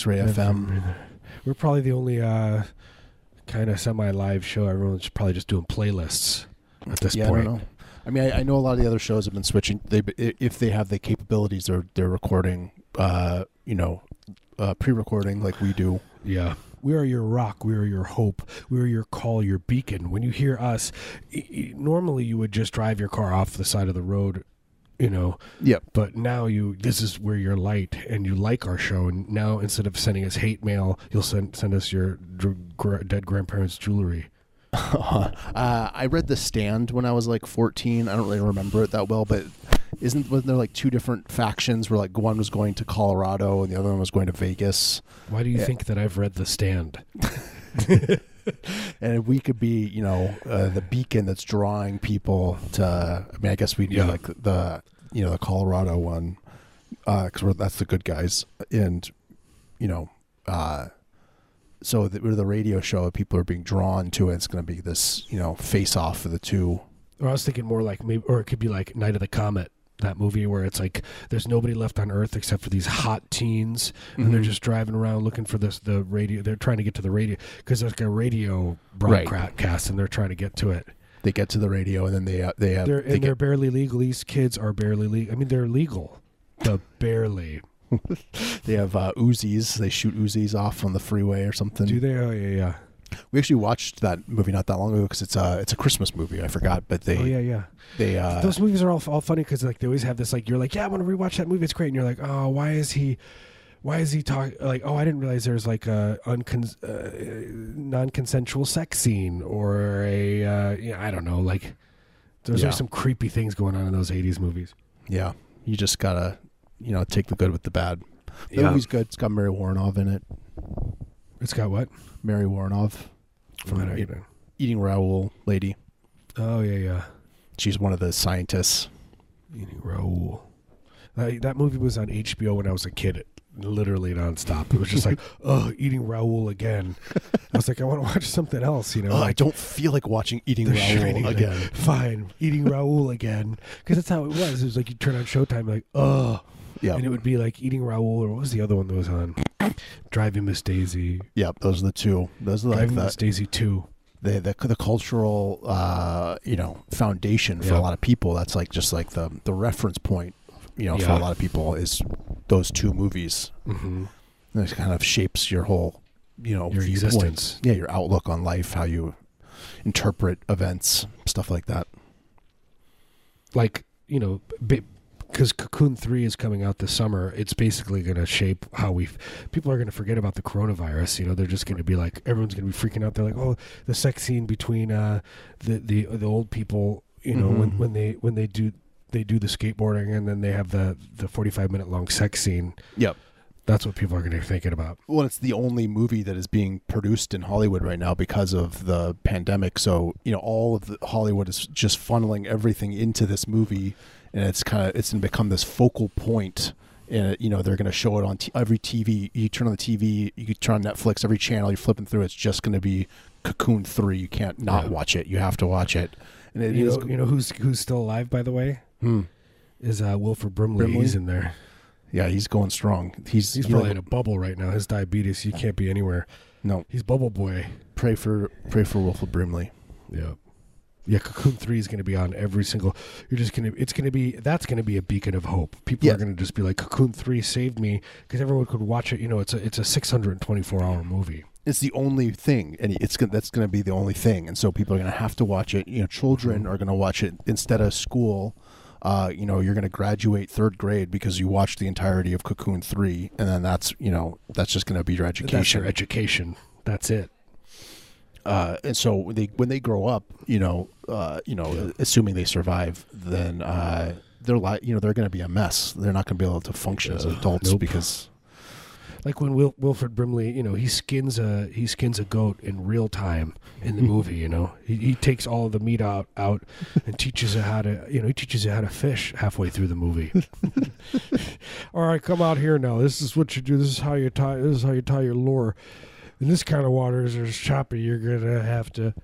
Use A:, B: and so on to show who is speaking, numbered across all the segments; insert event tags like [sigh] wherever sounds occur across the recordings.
A: X Ray FM.
B: We're probably the only uh, kind of semi-live show. Everyone's probably just doing playlists at this
A: yeah,
B: point.
A: I. I mean, I, I know a lot of the other shows have been switching. They, if they have the capabilities, they're they're recording. Uh, you know, uh, pre-recording like we do.
B: Yeah. We are your rock. We are your hope. We are your call, your beacon. When you hear us, normally you would just drive your car off the side of the road, you know.
A: Yep.
B: But now you, this is where you're light, and you like our show. And now instead of sending us hate mail, you'll send send us your dr- dead grandparents' jewelry. [laughs]
A: uh, I read The Stand when I was like 14. I don't really remember it that well, but isn't wasn't there like two different factions where like one was going to Colorado and the other one was going to Vegas,
B: Why do you
A: Yeah.
B: think that I've read The Stand? [laughs] [laughs]
A: and we could be you know uh, the beacon that's drawing people to. I mean, I guess we'd
B: Yeah.
A: like the you know the Colorado one because we're that's the good guys, and you know. uh so the, we're the radio show people are being drawn to. And it's going to be this, you know, face off of the two.
B: Or I was thinking more like maybe, or it could be like Night of the Comet, that movie where it's like there's nobody left on Earth except for these hot teens, and they're
A: Mhm.
B: just driving around looking for this the radio. They're trying to get to the radio because there's like a radio
A: Right.
B: broadcast, and they're trying to get to it.
A: They get to the radio and then they uh, they have
B: They're
A: they
B: and they're barely legal. These kids are barely legal. I mean, they're legal, but barely. [laughs]
A: they have uh, Uzis. They shoot Uzis off on the freeway or something.
B: Do they? Oh yeah, yeah.
A: We actually watched that movie not that long ago because it's a it's a Christmas movie. I forgot, but they
B: oh yeah, yeah.
A: they uh,
B: Those movies are all all funny because like they always have this like you're like yeah I want to rewatch that movie it's great and you're like oh why is he why is he talking like oh I didn't realize there's like a uncon- uh, non-consensual sex scene or a uh, yeah I don't know like there's
A: Yeah.
B: some creepy things going on in those 80s movies
A: yeah. You just gotta you know take the good with the bad. The
B: Yeah.
A: movie's good. It's got Mary Woronov in it.
B: it's got what
A: Mary Woronov
B: From
A: from Eat- Eating Raoul lady.
B: oh yeah yeah
A: She's one of the scientists.
B: Eating Raoul that, that movie was on HBO when I was a kid it, literally nonstop it was just like [laughs] oh eating Raoul again I was like I want to watch something else you know
A: Oh, I don't feel like watching Eating Raoul
B: Shining, like,
A: again.
B: fine, eating Raoul again. Because that's how it was. It was like you turn on Showtime, like, oh.
A: Yeah,
B: And it would be like eating Raoul, or what was the other one that was on? Driving Miss Daisy.
A: Yep, those are the two. Those are like
B: Driving
A: the,
B: Miss Daisy 2.
A: the the the cultural uh, you know foundation for
B: Yeah.
A: a lot of people. That's like just like the the reference point. You know, for a lot of people is those two movies.
B: Mm-hmm.
A: And it kind of shapes your whole you know
B: Your existence.
A: Yeah, your outlook on life, how you interpret events, stuff like that.
B: Like, you know, because Cocoon 3 is coming out this summer, it's basically going to shape how we. People are going to forget about the coronavirus. You know, they're just going to be like, everyone's going to be freaking out. They're like, oh, the sex scene between uh, the, the, the old people, you know, when,
A: Mhm.
B: when they when they do they do the skateboarding and then they have the the 45 minute long sex scene
A: Yep.
B: that's what people are going to be thinking about
A: Well, it's the only movie that is being produced in Hollywood right now because of the pandemic. So you know, all of the Hollywood is just funneling everything into this movie, and it's kind of it's going to become this focal. And you know, they're going to show it on t- every TV. You turn on the TV, you turn on Netflix, every channel you're flipping through, it's just going to be Cocoon Three. You can't not
B: Yeah.
A: watch it. You have to watch it. And it
B: you
A: is-
B: know, you know who's who's still alive by the way
A: Hmm.
B: is uh wilford brimley,
A: Brimley?
B: he's in there
A: yeah, he's going strong. He's
B: he's
A: he
B: probably
A: like-
B: in a bubble right now his diabetes he can't be anywhere
A: no.
B: he's bubble boy
A: Pray for pray for Wilford Brimley.
B: yeah yeah cocoon 3 is going to be on every single you're just going to it's going to be that's going to be a beacon of hope. People
A: Yeah.
B: are going to just be like cocoon 3 saved me because everyone could watch it you know it's a it's a 624 hour movie.
A: It's the only thing and it's gonna, that's going to be the only thing and so people are going to have to watch it. You know children are going to watch it instead of school. Uh, you know you're going to graduate third grade because you watched the entirety of cocoon 3 and then that's you know that's just going to be your
B: that's
A: education.
B: your education. That's it
A: uh, and so when they when they grow up you know uh, you know assuming they survive then uh, they're like you know they're going to be a mess they're not going to be able to function as adults
B: nope.
A: because
B: like when Wil- Wilford Brimley, you know, he skins a he skins a goat in real time in the [laughs] movie. You know, he, he takes all of the meat out out and teaches it how to you know he teaches you how to fish halfway through the movie. [laughs] [laughs] all right, come out here now. This is what you do. This is how you tie. This is how you tie your lure. In this kind of waters, there's choppy. You're gonna have to.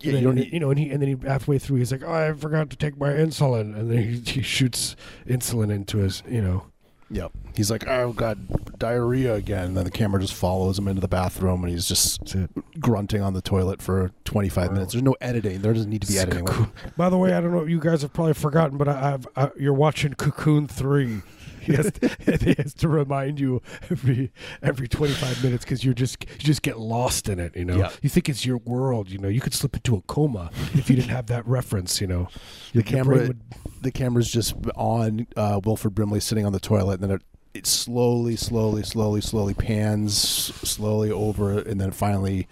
A: Yeah, you don't need-
B: you know, and he and then he halfway through, he's like, "Oh, I forgot to take my insulin," and then he, he shoots insulin into his, you know,
A: Yep. He's like, oh, God, diarrhea again. And then the camera just follows him into the bathroom and he's just grunting on the toilet for 25 minutes. There's no editing. There doesn't need to be editing.
B: By the way, I don't know. If you guys have probably forgotten, but I, I've I, you're watching Cocoon Three. He has, [laughs] he has to remind you every every 25 minutes because you're just you just get lost in it. You know,
A: Yeah.
B: you think it's your world. You know, you could slip into a coma if you didn't have that reference. You know,
A: The camera,
B: would-
A: the camera's just on uh, Wilford Brimley sitting on the toilet, and then it, it slowly, slowly, slowly, slowly pans slowly over, and then finally,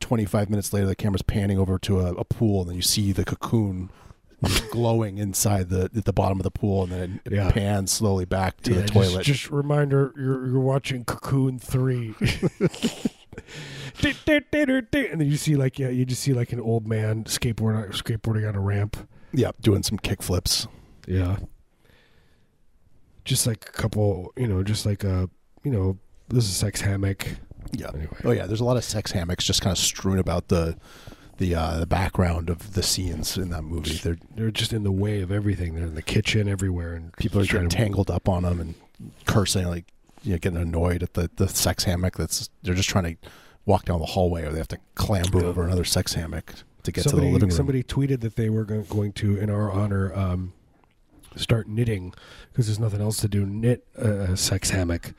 A: 25 minutes later, the camera's panning over to a, a pool, and then you see the cocoon glowing inside the at the bottom of the pool, and then it
B: Yeah.
A: pans slowly back to
B: Yeah,
A: the
B: just-
A: toilet.
B: Just, reminder, you're you're watching Cocoon Three. [laughs] and then you see like yeah, you just see like an old man skateboarding skateboarding on a ramp.
A: yeah, doing some kick flips.
B: Yeah. Just like a couple, you know, just like a, you know, this is a sex hammock.
A: Yeah.
B: Anyway.
A: Oh yeah, there's a lot of sex hammocks just kind of strewn about the the uh, the background of the scenes in that movie. They're
B: They're just in the way of everything. They're in the kitchen everywhere, and
A: people are getting tangled up on them and cursing, like you know, getting annoyed at the, the sex hammock. That's they're just trying to walk down the hallway, or they have to clamber
B: Yeah.
A: over another sex hammock to get
B: somebody,
A: to the living room.
B: Somebody tweeted that they were going to, in our honor, um, start knitting because there's nothing else to do. Knit a, sex hammock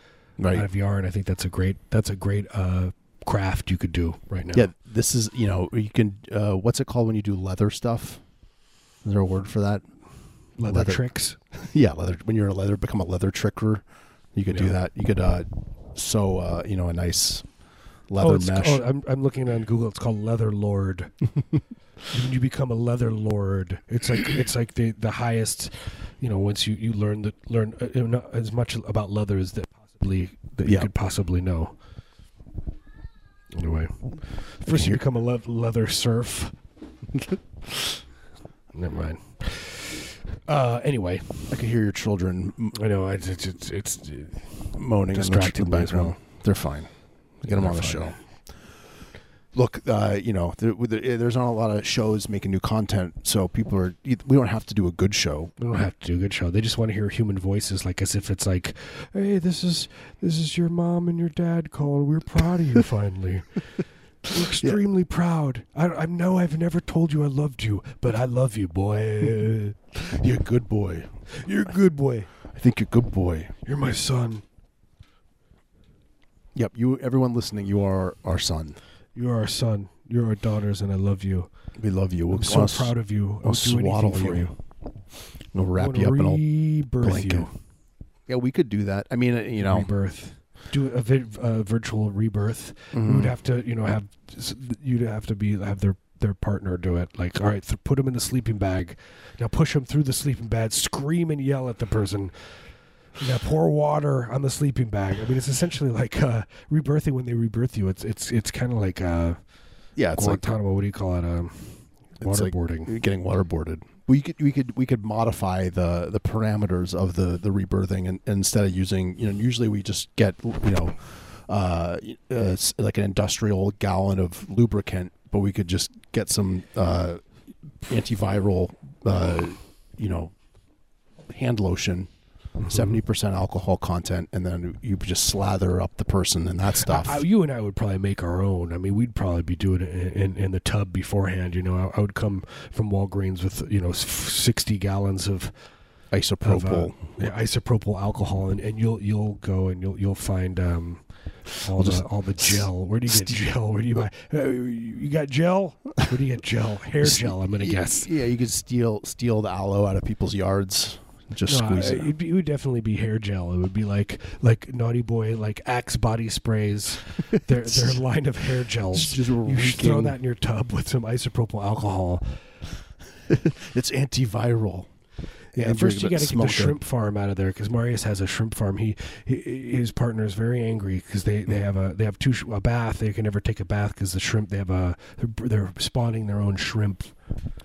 B: out of yarn. I think that's a great. That's a great uh, craft you could do right now.
A: Yeah, this is you know you can uh, what's it called when you do leather stuff? Is there a word for that?
B: leather,
A: leather.
B: tricks. [laughs]
A: Yeah, leather. When you're a leather, become a leather tricker. You could do that. You could uh, sew, uh, you know, a nice leather
B: oh,
A: mesh.
B: oh, I'm, I'm looking on Google. It's called Leather Lord. [laughs] when you become a Leather Lord, it's like it's like the the highest. You know, once you you learn the learn uh, as much about leather as that possibly that you could possibly know. Anyway, first you become a le- leather surf. [laughs] Never mind. Uh, anyway,
A: I could hear your children m-
B: I know it's it's it's, it's
A: moaning in the,
B: Distracted
A: in the background. They're fine. Get them on the
B: fine.
A: show. Look, uh, you know, there, there's not a lot of shows making new content, so people are. We don't have to do a good show.
B: They don't have to do a good show. They just want to hear human voices, like as if it's like, "Hey, this is this is your mom and your dad calling. We're proud of you. [laughs] Finally, we're extremely proud. I, I know I've never told you I loved you, but I love you, boy. [laughs]
A: You're a good boy.
B: You're a good boy.
A: I think you're a good boy.
B: You're my son.
A: Yep. You, everyone listening, you are our son.
B: You're our son. You're our daughters, and I love you.
A: We love you. We'll,
B: I'm so proud of you.
A: I'll
B: I'll do
A: swaddle
B: anything for
A: you.
B: you.
A: We'll
B: I
A: wrap
B: wanna
A: you up and I'll
B: rebirth
A: blanket.
B: you.
A: Yeah, we could do that. I mean, uh, you know,
B: rebirth. Do a vi- uh, virtual rebirth. You
A: mhm.
B: would have to, you know, have you'd have to be have their their partner do it. Like, all right, th- put them in the sleeping bag. Now push them through the sleeping bag. Scream and yell at the person. Now pour water on the sleeping bag. I mean, it's essentially like uh, rebirthing when they rebirth you. It's it's it's kind of like uh,
A: yeah, it's like
B: Guantanamo. what do you call it? Um,
A: It's like-
B: waterboarding.
A: getting waterboarded. We could we could we could modify the the parameters of the the rebirthing and, instead of using you know usually we just get you know uh, uh like an industrial gallon of lubricant, but we could just get some uh, antiviral uh, you know hand lotion.
B: Mm-hmm.
A: 70 percent alcohol content, and then you just slather up the person and that stuff.
B: I, I- you and I would probably make our own. I mean, we'd probably be doing it in, in, in the tub beforehand. You know, I, I would come from Walgreens with you know sixty gallons of of, uh,
A: Isopropyl.
B: yeah, isopropyl alcohol, and, and you'll you'll go and you'll you'll find um, all
A: We'll
B: the
A: just
B: all the gel. Where do you get gel? Where do you buy? Uh, you got gel? Where do you get gel? Hair gel. I'm gonna guess.
A: Yeah, you could steal steal the aloe out of people's yards. Just
B: No,
A: squeeze it.
B: be, it would definitely be hair gel. It would be like like Naughty Boy, like Axe body sprays. [laughs] Their their line of hair gels.
A: Just
B: You should throw that in your tub with some isopropyl alcohol. [laughs]
A: It's antiviral.
B: Yeah,
A: And
B: first you got to get the shrimp farm out of there because Marius has a shrimp farm. He, he his partner is very angry because they, they have a they have two sh- a bath. They can never take a bath because the shrimp they have a they're, they're spawning their own shrimp.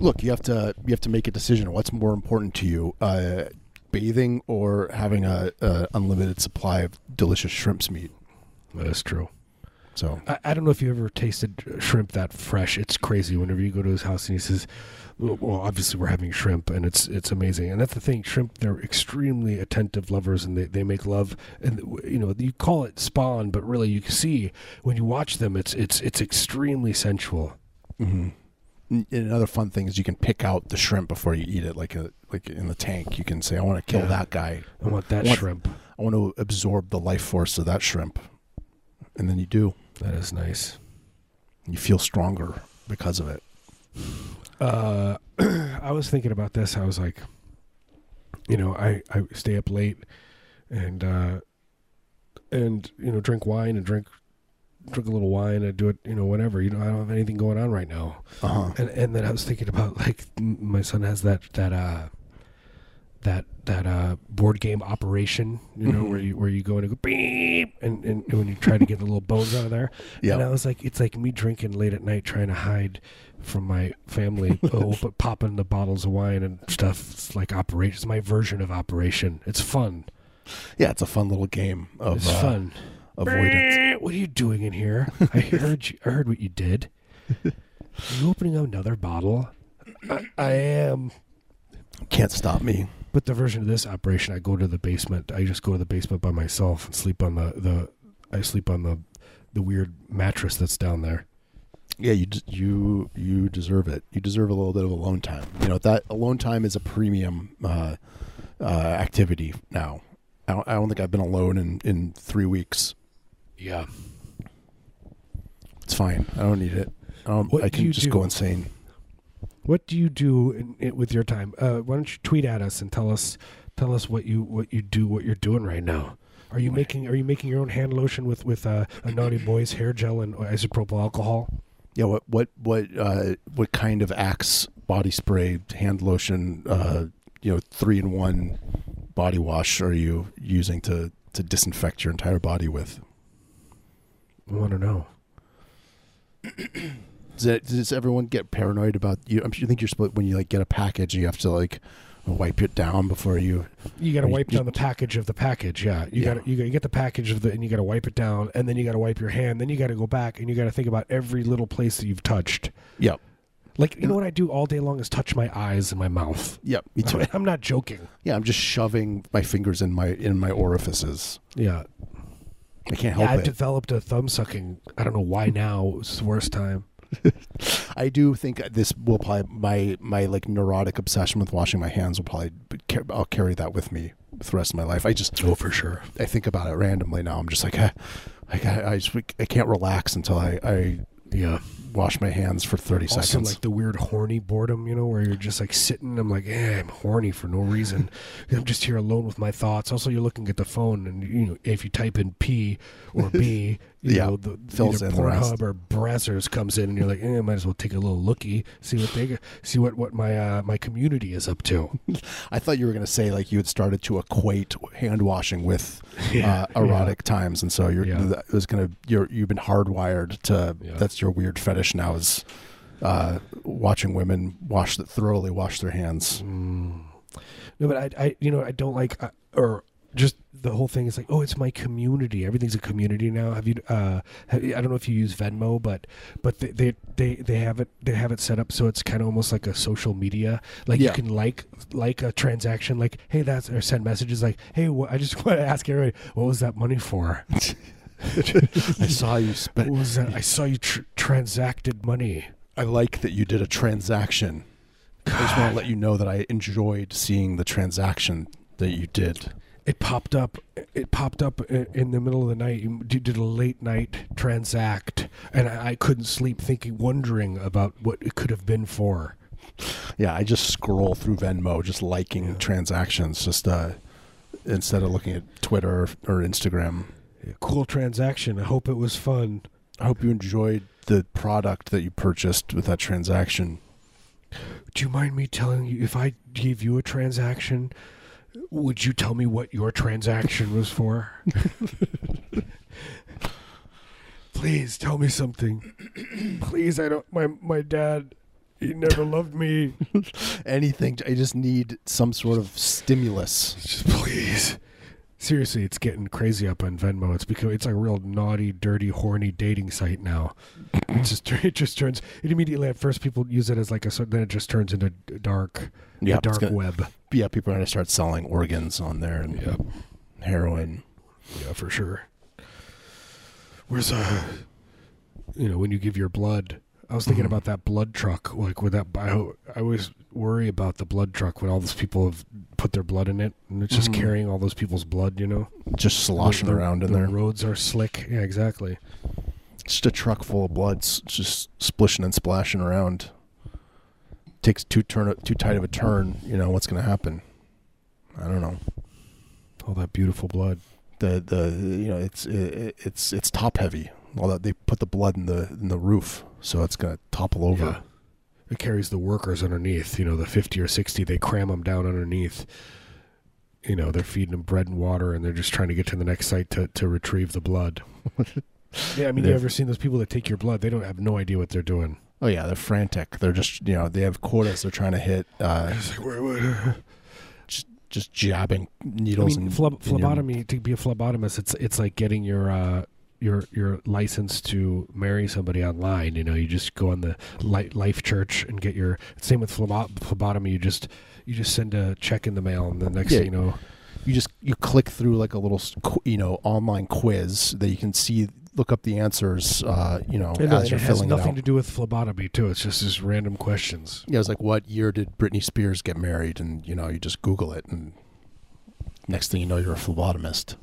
A: Look, you have to you have to make a decision. What's more important to you, uh, bathing or having a, a unlimited supply of delicious shrimp's meat?
B: That's true.
A: So
B: I, I don't know if you ever tasted shrimp that fresh. It's crazy. Whenever you go to his house and he says, "Well, obviously we're having shrimp, and it's it's amazing." And that's the thing. Shrimp, they're extremely attentive lovers, and they, they make love. And you know, you call it spawn, but really, you can see when you watch them, it's it's it's extremely sensual.
A: hmm another fun thing is you can pick out the shrimp before you eat it, like a like in the tank. You can say, "I want to kill
B: Yeah.
A: that guy.
B: I want that
A: What-
B: shrimp.
A: I want to absorb the life force of that shrimp," and then you do.
B: That is nice.
A: You feel stronger because of it.
B: uh, [clears throat] I was thinking about this. I was like, you know, I, I stay up late and uh, and you know drink wine and drink drink a little wine. I do it, you know, whatever. You know, I don't have anything going on right now.
A: Uh huh.
B: And and then I was thinking about [laughs] like my son has that that uh that that uh board game operation, you know, where you where you go and go beep and, and when you try to get the little bones out of there. Yeah. And I was like, it's like me drinking late at night trying to hide from my family, [laughs] oh, but popping the bottles of wine and stuff. It's like operation. It's my version of operation. It's fun.
A: Yeah. It's a fun little game of
B: It's
A: uh,
B: fun.
A: Avoidance.
B: What are you doing in here? I [laughs] heard you. I heard what you did. Are you opening another bottle? I, I am.
A: Can't stop me.
B: But the version of this operation, I go to the basement. I just go to the basement by myself and sleep on the the. I sleep on the the weird mattress that's down there.
A: Yeah, you you you deserve it. You deserve a little bit of alone time. You know that alone time is a premium uh, uh, activity now. I don't, I don't think I've been alone in, in three weeks.
B: Yeah.
A: It's fine. I don't need it. I, don't, I can
B: you
A: just
B: do?
A: go insane.
B: What do you do in, in, with your time? Uh, why don't you tweet at us and tell us tell us what you what you do what you're doing right now? Are you making Are you making your own hand lotion with with uh, a naughty boy's hair gel and isopropyl alcohol?
A: Yeah. What what what uh, what kind of Axe body spray, hand lotion, uh, you know, three in one body wash are you using to to disinfect your entire body with?
B: I want to know. [clears throat]
A: Does, it, does everyone get paranoid about you? I'm sure you think you're supposed when you like get a package, you have to like wipe it down before you.
B: You got to
A: Are you-
B: wipe down the package of the package. Yeah, you
A: Yeah.
B: got you got you get the package of the and you got to wipe it down, and then you got to wipe your hand. Then you got to go back and you got to think about every little place that you've touched.
A: Yep.
B: Like you know what I do all day long is touch my eyes and my mouth.
A: Yep. Me too.
B: I'm not joking.
A: yeah, I'm just shoving my fingers in my in my orifices.
B: Yeah,
A: I can't help
B: yeah. I've
A: it.
B: developed a thumb sucking. I don't know why now. It's the worst time. [laughs]
A: I do think this will probably my my like neurotic obsession with washing my hands will probably I'll carry that with me for the rest of my life. I just
B: Oh, for sure.
A: I think about it randomly now. I'm just like eh, I I, I just I can't relax until I I
B: Yeah.
A: Wash my hands for 30
B: Also,
A: seconds.
B: like the weird horny boredom, you know, where you're just like sitting. I'm like, eh, I'm horny for no reason. [laughs] I'm just here alone with my thoughts. Also, you're looking at the phone, and you know, if you type in P or B, [laughs] you
A: Yeah,
B: know, the
A: fills in.
B: Pornhub or Brazzers comes in, and you're like, eh, I might as well take a little looky, see what they, see what what my uh, my community is up to. [laughs]
A: I thought you were going to say like you had started to equate hand washing with [laughs]
B: Yeah,
A: uh, erotic times, and so you're
B: Yeah.
A: that was going to you're you've been hardwired to
B: Yeah.
A: that's your weird fetish now is uh, watching women wash that thoroughly wash their hands.
B: Mm. No, but I, I, you know, I don't like, uh, or just the whole thing is like, oh, it's my community. Everything's a community now. Have you? Uh, have, I don't know if you use Venmo, but but they they they, they have it they have it set up so it's kind of almost like a social media. Like
A: Yeah.
B: you can like like a transaction, like hey, that's or send messages like hey, wh- I just [laughs] want to ask everybody, what was that money for? [laughs]
A: I saw you
B: What was that? I saw you tr- transacted money.
A: I like that you did a transaction. I just want to let you know that I enjoyed seeing the transaction that you did.
B: It popped up it popped up in the middle of the night you did a late night transact and I, couldn't sleep thinking wondering about what it could have been for
A: Yeah, I just scroll through Venmo, just liking
B: Yeah.
A: transactions, just uh, instead of looking at Twitter or Instagram.
B: cool transaction i hope it was fun
A: I hope you enjoyed the product that you purchased with that transaction.
B: do you mind me telling you if i gave you a transaction would you tell me what your transaction was for please tell me something please i don't my my dad he never loved me [laughs]
A: Anything. I just need some sort of stimulus.
B: Just please Seriously, it's getting crazy up on Venmo. It's become it's like a real naughty, dirty, horny dating site now. it just it just turns it immediately at first people use it as like a then it just turns into dark
A: Yeah,
B: dark
A: gonna-
B: web.
A: Yeah, people are going to start selling organs on there and
B: Yeah.
A: heroin.
B: Yeah, for sure. Where's uh, you know, when you give your blood, I was thinking
A: Mhm.
B: about that blood truck. Like with that, I, I always worry about the blood truck when all those people have put their blood in it, and it's just
A: Mhm.
B: carrying all those people's blood. You know,
A: Just sloshing
B: The- the-
A: around in
B: the
A: there.
B: roads are slick. Yeah, exactly.
A: Just a truck full of blood, just splishing and splashing around. Takes too turn too tight of a turn. You know what's going to happen? I don't know.
B: All that beautiful blood.
A: The the you know it's it, it's it's top heavy. All that they put the blood in the in the roof, so it's going to topple over.
B: Yeah. It carries the workers underneath. You know, the fifty or sixty, they cram them down underneath. You know, they're feeding them bread and water, and they're just trying to get to the next site to, to retrieve the blood. [laughs] yeah, I mean, you
A: They're-
B: ever seen those people that take your blood? They don't have no idea what they're doing.
A: Oh yeah, they're frantic. They're just you know they have quotas they're trying to hit. Uh, [laughs]
B: It's like, where- where- [laughs]
A: just jabbing needles.
B: I
A: needles
B: mean,
A: and
B: phleb-
A: in your-
B: phlebotomy to be a phlebotomist, it's it's like getting your uh, your your license to marry somebody online. You know, you just go on the Li- Life Church and get your. Same with phlebotomy. You just you just send a check in the mail, and the next
A: Yeah.
B: thing you know,
A: you just you click through like a little you know online quiz that you can see look up the answers uh you know
B: And,
A: as
B: and
A: you're
B: it has
A: filling it
B: nothing
A: out
B: to do with phlebotomy too. It's just just random questions.
A: yeah it's like what year did britney spears get married and you know you just google it and next thing you know you're a phlebotomist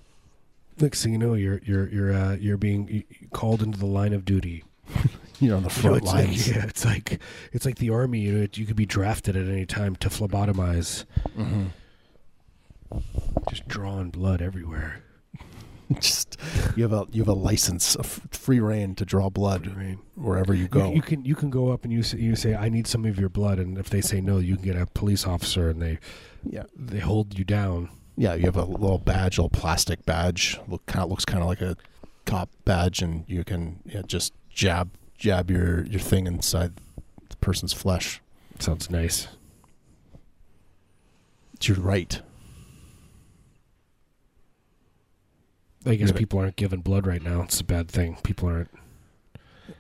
B: Next thing you know, you're you're you're uh, you're being called into the line of duty. [laughs]
A: you're on the
B: You know,
A: front
B: it's
A: lines
B: Like, yeah, it's like it's like the army. You know, you could be drafted at any time to phlebotomize.
A: Mhm.
B: Just drawing blood everywhere. [laughs]
A: just you have a you have a license a f- free reign to draw blood wherever you
B: You,
A: go
B: you can you can go up and you say, you say I need some of your blood, and if they say no, you can get a police officer and they
A: yeah
B: they hold you down.
A: Yeah you have a little badge a little plastic badge look kind of looks kind of like a cop badge and you can yeah, just jab jab your your thing inside the person's flesh
B: Sounds nice.
A: it's your right
B: I guess people aren't giving blood right now. It's a bad thing. People aren't.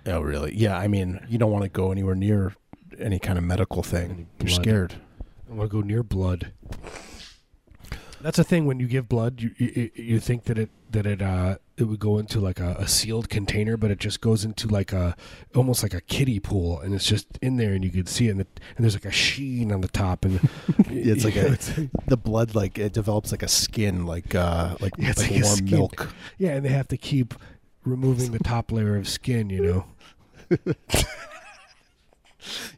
A: Oh, really? Yeah. I mean, you don't want to go anywhere near any kind of medical thing. You're scared.
B: I want to go near blood. That's a thing when you give blood, you you, you think that it that it uh it would go into like a, a sealed container, but it just goes into like a almost like a kiddie pool, and it's just in there, and you can see it, and, it, and there's like a sheen on the top, and [laughs]
A: It's like a- [laughs]
B: it's-
A: The blood, like it develops like a skin, like uh, like,
B: Yeah,
A: like,
B: like
A: warm
B: skin.
A: milk.
B: yeah, and they have to keep removing the top layer of skin, you know. [laughs]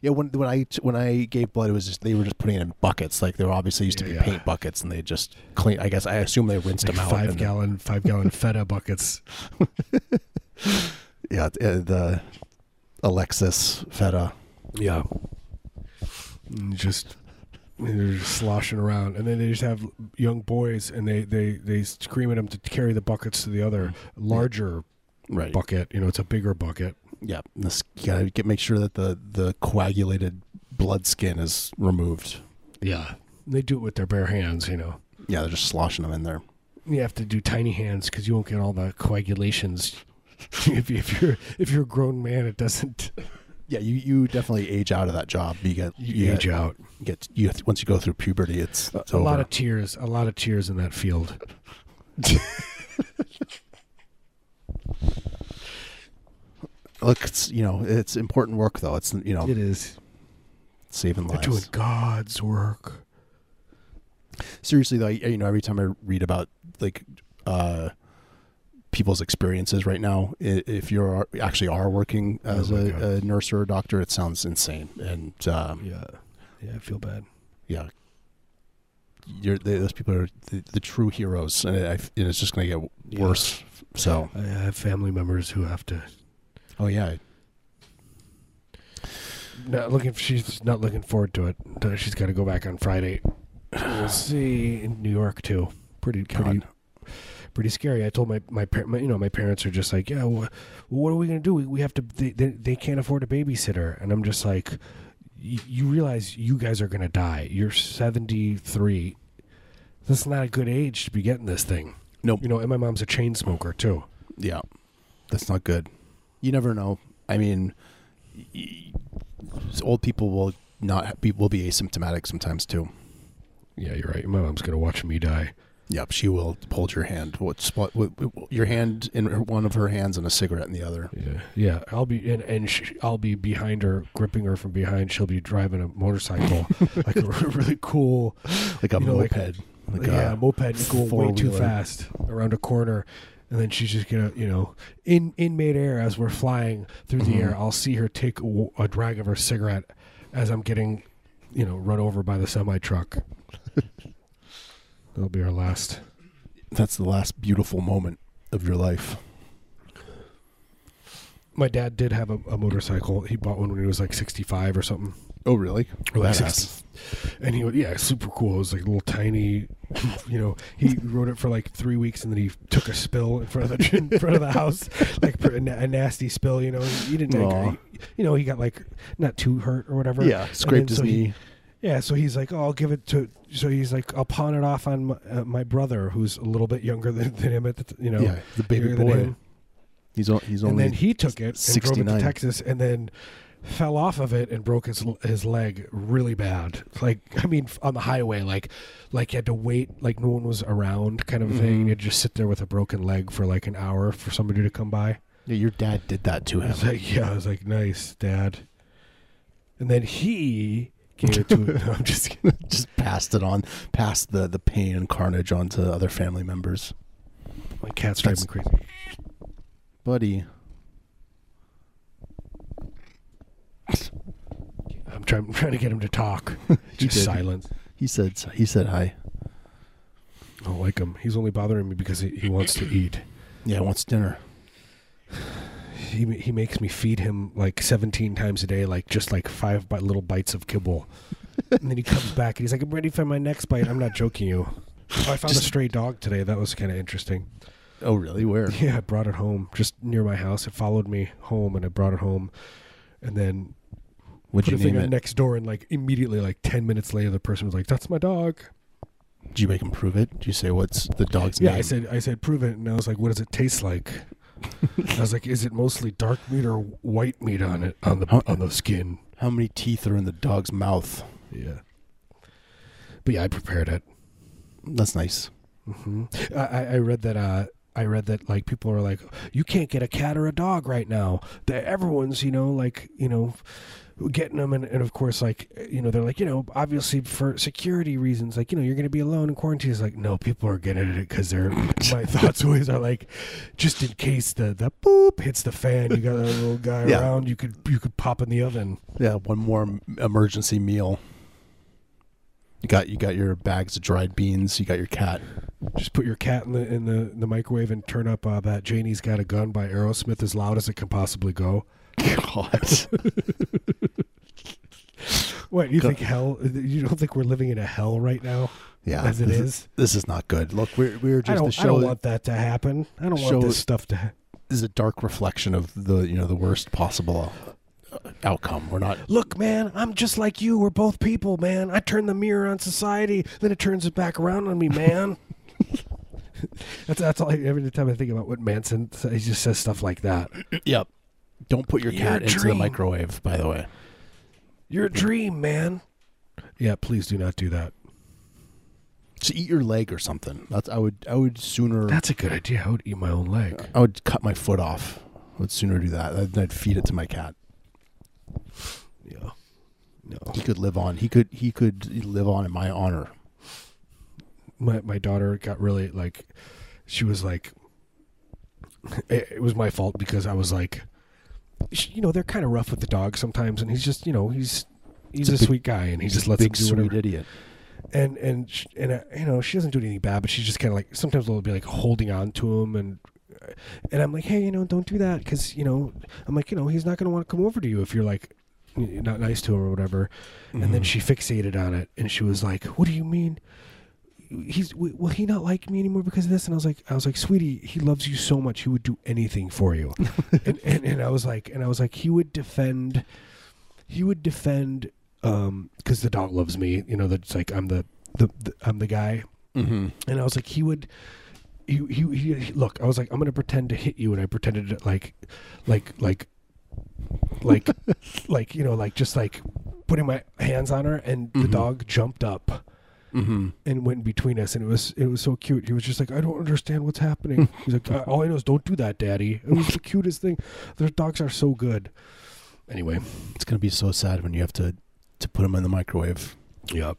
A: Yeah. When when I when I gave blood, it was just they were just putting it in buckets. Like they were obviously used to be
B: yeah.
A: paint buckets, and they just clean. I guess I assume they rinsed
B: Like
A: them out.
B: five gallon five gallon [laughs] feta buckets.
A: Yeah. uh, The Alexis Feta.
B: Yeah. Just they're just sloshing around, and then they just have young boys, and they they they scream at them to carry the buckets to the other larger
A: Right.
B: bucket. You know, it's a bigger bucket.
A: Yeah. This, you gotta get make sure that the the coagulated blood skin is removed.
B: Yeah. They do it with their bare hands. You know,
A: Yeah, they're just sloshing them in there.
B: you have to do tiny hands because you won't get all the coagulations. [laughs] if, you- if you're if you're a grown man, it doesn't
A: Yeah, you, you definitely age out of that job. You get
B: you age out.
A: get you once you go through puberty, it's,
B: A,
A: it's
B: a
A: over.
B: lot of tears, a lot of tears in that field. [laughs]
A: Look, it's you know it's important work though. It's you know
B: It is.
A: saving lives.
B: They're doing God's work.
A: Seriously though, I- you know every time I read about like uh, people's experiences right now, if you're actually are working as
B: Oh
A: a, a nurse or a doctor, it sounds insane. And um,
B: Yeah. Yeah, I feel bad.
A: yeah, you're they, those people are the, the true heroes, and, it, and it's just going to get
B: Yeah.
A: worse. So,
B: I have family members who have to
A: oh yeah,
B: not looking. She's not looking forward to it. Uh, She's got to go back on Friday. We'll [sighs] see in New York too. Pretty, pretty,
A: God.
B: pretty scary. I told my my, par- my you know my parents are just like, yeah, wha what are we gonna do? We, we have to. They, they they can't afford a babysitter, and I'm just like, y- you realize you guys are gonna die. You're 73. That's not a good age to be getting this thing.
A: Nope.
B: You know, and my mom's a chain smoker too.
A: Yeah, that's not good. You never know. I mean, old people will not be will be asymptomatic sometimes too.
B: Yeah, you're right. My mom's gonna watch me die.
A: Yep, she will hold your hand. What what- what- Your hand in her- one of her hands and a cigarette in the other.
B: Yeah, yeah. I'll be and and sh- I'll be behind her, gripping her from behind. She'll be driving a motorcycle, [laughs] like a really cool,
A: Like a
B: You know, like-
A: moped. Like
B: yeah,
A: a,
B: moped going way too fast around a corner, and then she's just gonna, you know, in in midair as we're flying through the
A: Mhm.
B: air, I'll see her take a drag of her cigarette as I'm getting, you know, run over by the semi truck. [laughs] That'll be our last.
A: that's the last beautiful moment of your life.
B: My dad did have a, a motorcycle. He bought one when he was like 65 or something.
A: Oh, really?
B: Like
A: Badass.
B: 60 and he yeah, super cool. It was like a little tiny, [laughs] you know. He rode it for like three weeks, and then he took a spill in front of the [laughs] in front of the house, like a, a nasty spill. You know, he didn't, like, you know, he got like not too hurt or whatever.
A: Yeah, scraped his
B: so he-
A: knee.
B: Yeah, so he's like, oh, I'll give it to. So he's like, I'll pawn it off on my, uh, my brother, who's a little bit younger than, than him at the, you know,
A: yeah, the baby boy. He's o- he's
B: And then he took it and drove it to Texas, and then fell off of it and broke his his leg really bad. Like I mean, on the highway, like like he had to wait, like no one was around, kind of a thing.
A: Mm-hmm.
B: He'd just sit there with a broken leg for like an hour for somebody to come by.
A: yeah, your dad did that to him.
B: I was like, yeah, I was like, nice, dad. And then he gave it to. [laughs] [laughs] no, I'm just kidding.
A: Just passed it on, passed the the pain and carnage on to other family members.
B: My cat's driving me crazy.
A: Buddy,
B: I'm trying, trying to get him to talk. [laughs] Just
A: did.
B: silence.
A: he said he said hi.
B: I don't like him. He's only bothering me because he, he wants to eat.
A: Yeah, he wants dinner.
B: He he makes me feed him like 17 times a day, like just like five bi- little bites of kibble. [laughs] and then he comes back and he's like, "I'm ready for my next bite." I'm not joking you. Oh, I found a stray dog today. That was kind of interesting.
A: Oh, really? Where?
B: Yeah, I brought it home just near my house. It followed me home, and I brought it home, and then put
A: you
B: a thing
A: name
B: on
A: it?
B: next door. And like immediately, like 10 minutes later, the person was like, "That's my dog."
A: Did you make him prove it? Did you say what's the dog's
B: Yeah,
A: name?
B: I said, I said, prove it, and I was like, "What does it taste like?" I was like, "Is it mostly dark meat or white meat on it on the
A: Huh?
B: on the skin?"
A: How many teeth are in the dog's mouth?
B: Yeah. But yeah, I prepared it.
A: That's nice.
B: hmm I, I- I read that. Uh, I read that like people are like, you can't get a cat or a dog right now. That everyone's you know like you know getting them, and, and of course like you know they're like you know obviously for security reasons like you know you're going to be alone in quarantine. It's like no, people are getting it because they're. [laughs] my thoughts always are like, just in case the the boop hits the fan, you got a little guy
A: Yeah.
B: around. You could you could pop in the oven.
A: Yeah, one more emergency meal. You got you got your bags of dried beans. You got your cat.
B: Just put your cat in the in the, the microwave and turn up uh, that Janie's Got a Gun by Aerosmith as loud as it can possibly go.
A: God. [laughs]
B: What you
A: Go-
B: think hell? You don't think we're living in a hell right now
A: yeah,
B: as it
A: this
B: is?
A: This is not good. Look, we're we're
B: I
A: just
B: don't.
A: the
B: I don't want that to happen. I don't
A: show-
B: want this stuff to. Ha-
A: is a dark reflection of the you know the worst possible uh, outcome. We're not.
B: Look, man, I'm just like you. We're both people, man. I turn the mirror on society, then it turns it back around on me, man. [laughs] [laughs] that's that's all. I, every time I think about what Manson, says, he just says stuff like that. [clears throat]
A: Yep. Don't put your
B: Your
A: cat into the
B: dream.
A: microwave. By the way,
B: Your dream, man. Yeah, please do not do that.
A: just eat your leg or something. That's I would I would sooner.
B: That's a good idea. I would eat my own leg.
A: I would cut my foot off. I would sooner do that. I'd, I'd feed it to my cat.
B: Yeah. No.
A: He could live on. He could. He could live on in my honor.
B: My my daughter got really like she was like it, it was my fault because I was like she, you know they're kind of rough with the dog sometimes and he's just you know he's he's a,
A: a big-
B: sweet guy and he just lets him
A: big
B: do
A: sweet
B: whatever
A: idiot.
B: and and sh- and uh, you know she doesn't do anything bad but she's just kind of like sometimes will be like holding on to him and and I'm like hey you know don't do that because you know I'm like you know he's not going to want to come over to you if you're like not nice to him or whatever and then
A: Mhm.
B: she fixated on it and she was like what do you mean he's will he not like me anymore because of this and i was like i was like sweetie he loves you so much he would do anything for you [laughs] and, and and i was like and i was like he would defend he would defend um because the dog loves me you know that's like i'm the, the, the i'm the guy
A: Mm-hmm.
B: and I was like, he would. He, he, he, he- look. I was like, I'm gonna pretend to hit you, and I pretended to like, like, like, like, [laughs] like, you know, like just like putting my hands on her, and the
A: Mhm.
B: dog jumped up
A: Mm-hmm.
B: and went between us, and it was it was so cute. He was just like, I don't understand what's happening. He's like, "Uh, all I know is don't do that, Daddy. It was the cutest thing. Their dogs are so good. Anyway,
A: It's gonna be so sad when you have to to put them in the microwave.
B: Yep.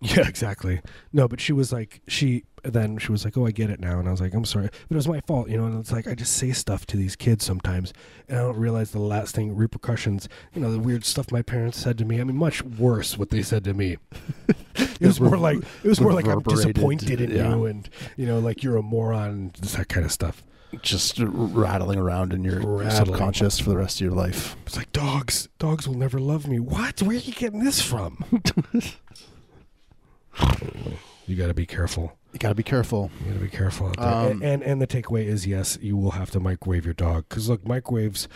B: Yeah, exactly. No, but she was like, she then she was like, "Oh, I get it now," and I was like, "I'm sorry," but it was my fault, you know. And it's like I just say stuff to these kids sometimes, and I don't realize the lasting repercussions. You know, the weird stuff my parents said to me. I mean, much worse what they said to me. [laughs] it was more like it was more like I'm disappointed in
A: yeah.
B: you, and you know, like you're a moron, that kind of stuff.
A: Just rattling around in your
B: Rattling.
A: subconscious for the rest of your life.
B: It's like dogs, dogs will never love me. What? Where are you getting this from? [laughs] you got to be careful.
A: You got to be careful.
B: You gotta be careful out there.
A: Um,
B: and, and and the takeaway is yes, you will have to microwave your dog because look, microwaves,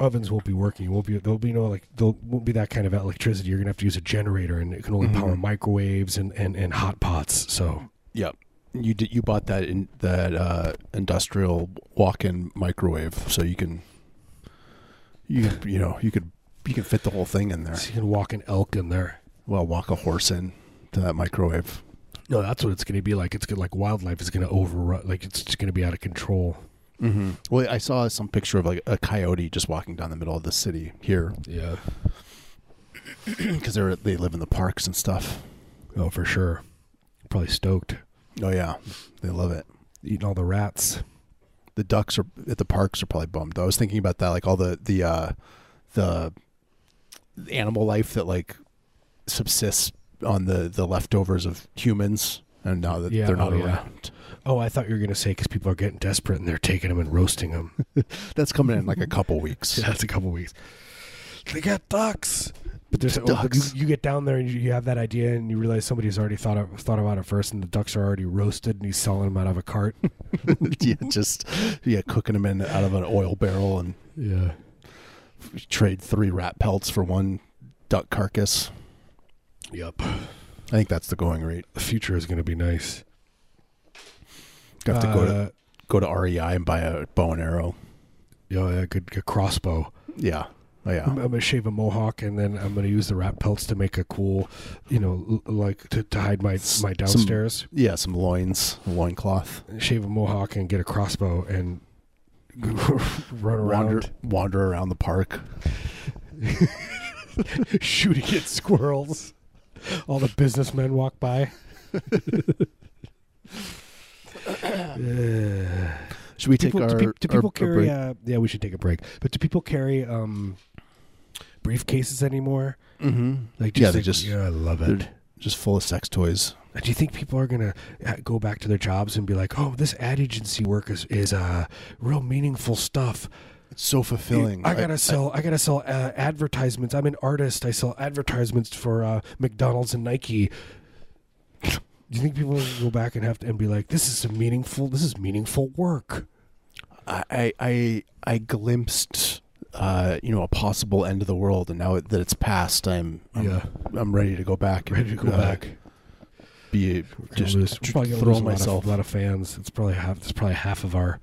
B: ovens won't be working. You won't be there'll be no like there won't be that kind of electricity. You're gonna have to use a generator, and it can only power
A: Mhm.
B: microwaves and, and and hot pots. So
A: Yep. You did. You bought that in that uh, industrial walk-in microwave, so you can. You can- you know you could you can fit the whole thing in there.
B: you can walk an elk in there.
A: Well, walk a horse in to that microwave.
B: No, that's what it's gonna be like. It's gonna like wildlife is gonna overrun. Like it's just gonna be out of control.
A: Mm-hmm. Well, I saw some picture of like a coyote just walking down the middle of the city here
B: Yeah. [clears throat]
A: because they're they live in the parks and stuff.
B: Oh, for sure. Probably stoked
A: Oh yeah, they love it.
B: eating all the rats.
A: The ducks are at the parks are probably bummed. I was thinking about that, like all the the uh, the animal life that like subsists on the the leftovers of humans, and now that
B: Yeah,
A: they're not
B: oh, yeah.
A: around,
B: Oh, I thought you were gonna say because people are getting desperate and they're taking them and roasting them. [laughs]
A: that's coming in like a couple weeks. [laughs]
B: Yeah, it's a couple weeks. They got ducks. But there's
A: Ducks.
B: Oh, but you, you get down there and you, you have that idea and you realize somebody's already thought of, thought about it first and the ducks are already roasted and he's selling them out of a cart. [laughs]
A: yeah, just yeah, cooking them in out of an oil barrel and
B: yeah.
A: trade three rat pelts for one duck carcass.
B: Yep.
A: I think that's the going rate.
B: The future is going to be nice.
A: You have to go to
B: Uh,
A: go to REI and buy a bow and arrow.
B: Yeah, yeah, good, good crossbow.
A: Yeah, oh yeah.
B: I'm, I'm gonna shave a mohawk and then I'm gonna use the rat pelts to make a cool, you know, l- like to, to hide my my
A: some-
B: downstairs.
A: Yeah, some loins, a loincloth.
B: Shave a mohawk and get a crossbow and [laughs] run around
A: Wander wander around the park. [laughs]
B: shooting at squirrels. All the businessmen walk by. Yeah.
A: Should we take
B: people,
A: our,
B: do, do people
A: our
B: carry?
A: break?
B: Uh, yeah, we should take a break. But do people carry um, briefcases anymore?
A: mm-hmm.
B: Like,
A: Yeah, they
B: like-
A: just-
B: yeah, I love it.
A: Just full of sex toys.
B: Do you think people are gonna uh, go back to their jobs and be like, "Oh, this ad agency work is is uh, real meaningful stuff.
A: It's so fulfilling.
B: I gotta sell. I, gotta sell uh, advertisements. I'm an artist. I sell advertisements for uh, McDonald's and Nike. Do you think people will go back and have to and be like, "This is some meaningful. This is meaningful work."
A: I, I I I glimpsed uh, you know a possible end of the world, and now that it's past, I'm I'm,
B: Yeah.
A: I'm ready to go back.
B: Ready to go
A: uh,
B: back.
A: Be
B: We're
A: just
B: lose,
A: tr- throw
B: lose a lot,
A: myself.
B: of, a lot of fans. It's probably half. It's probably half of our.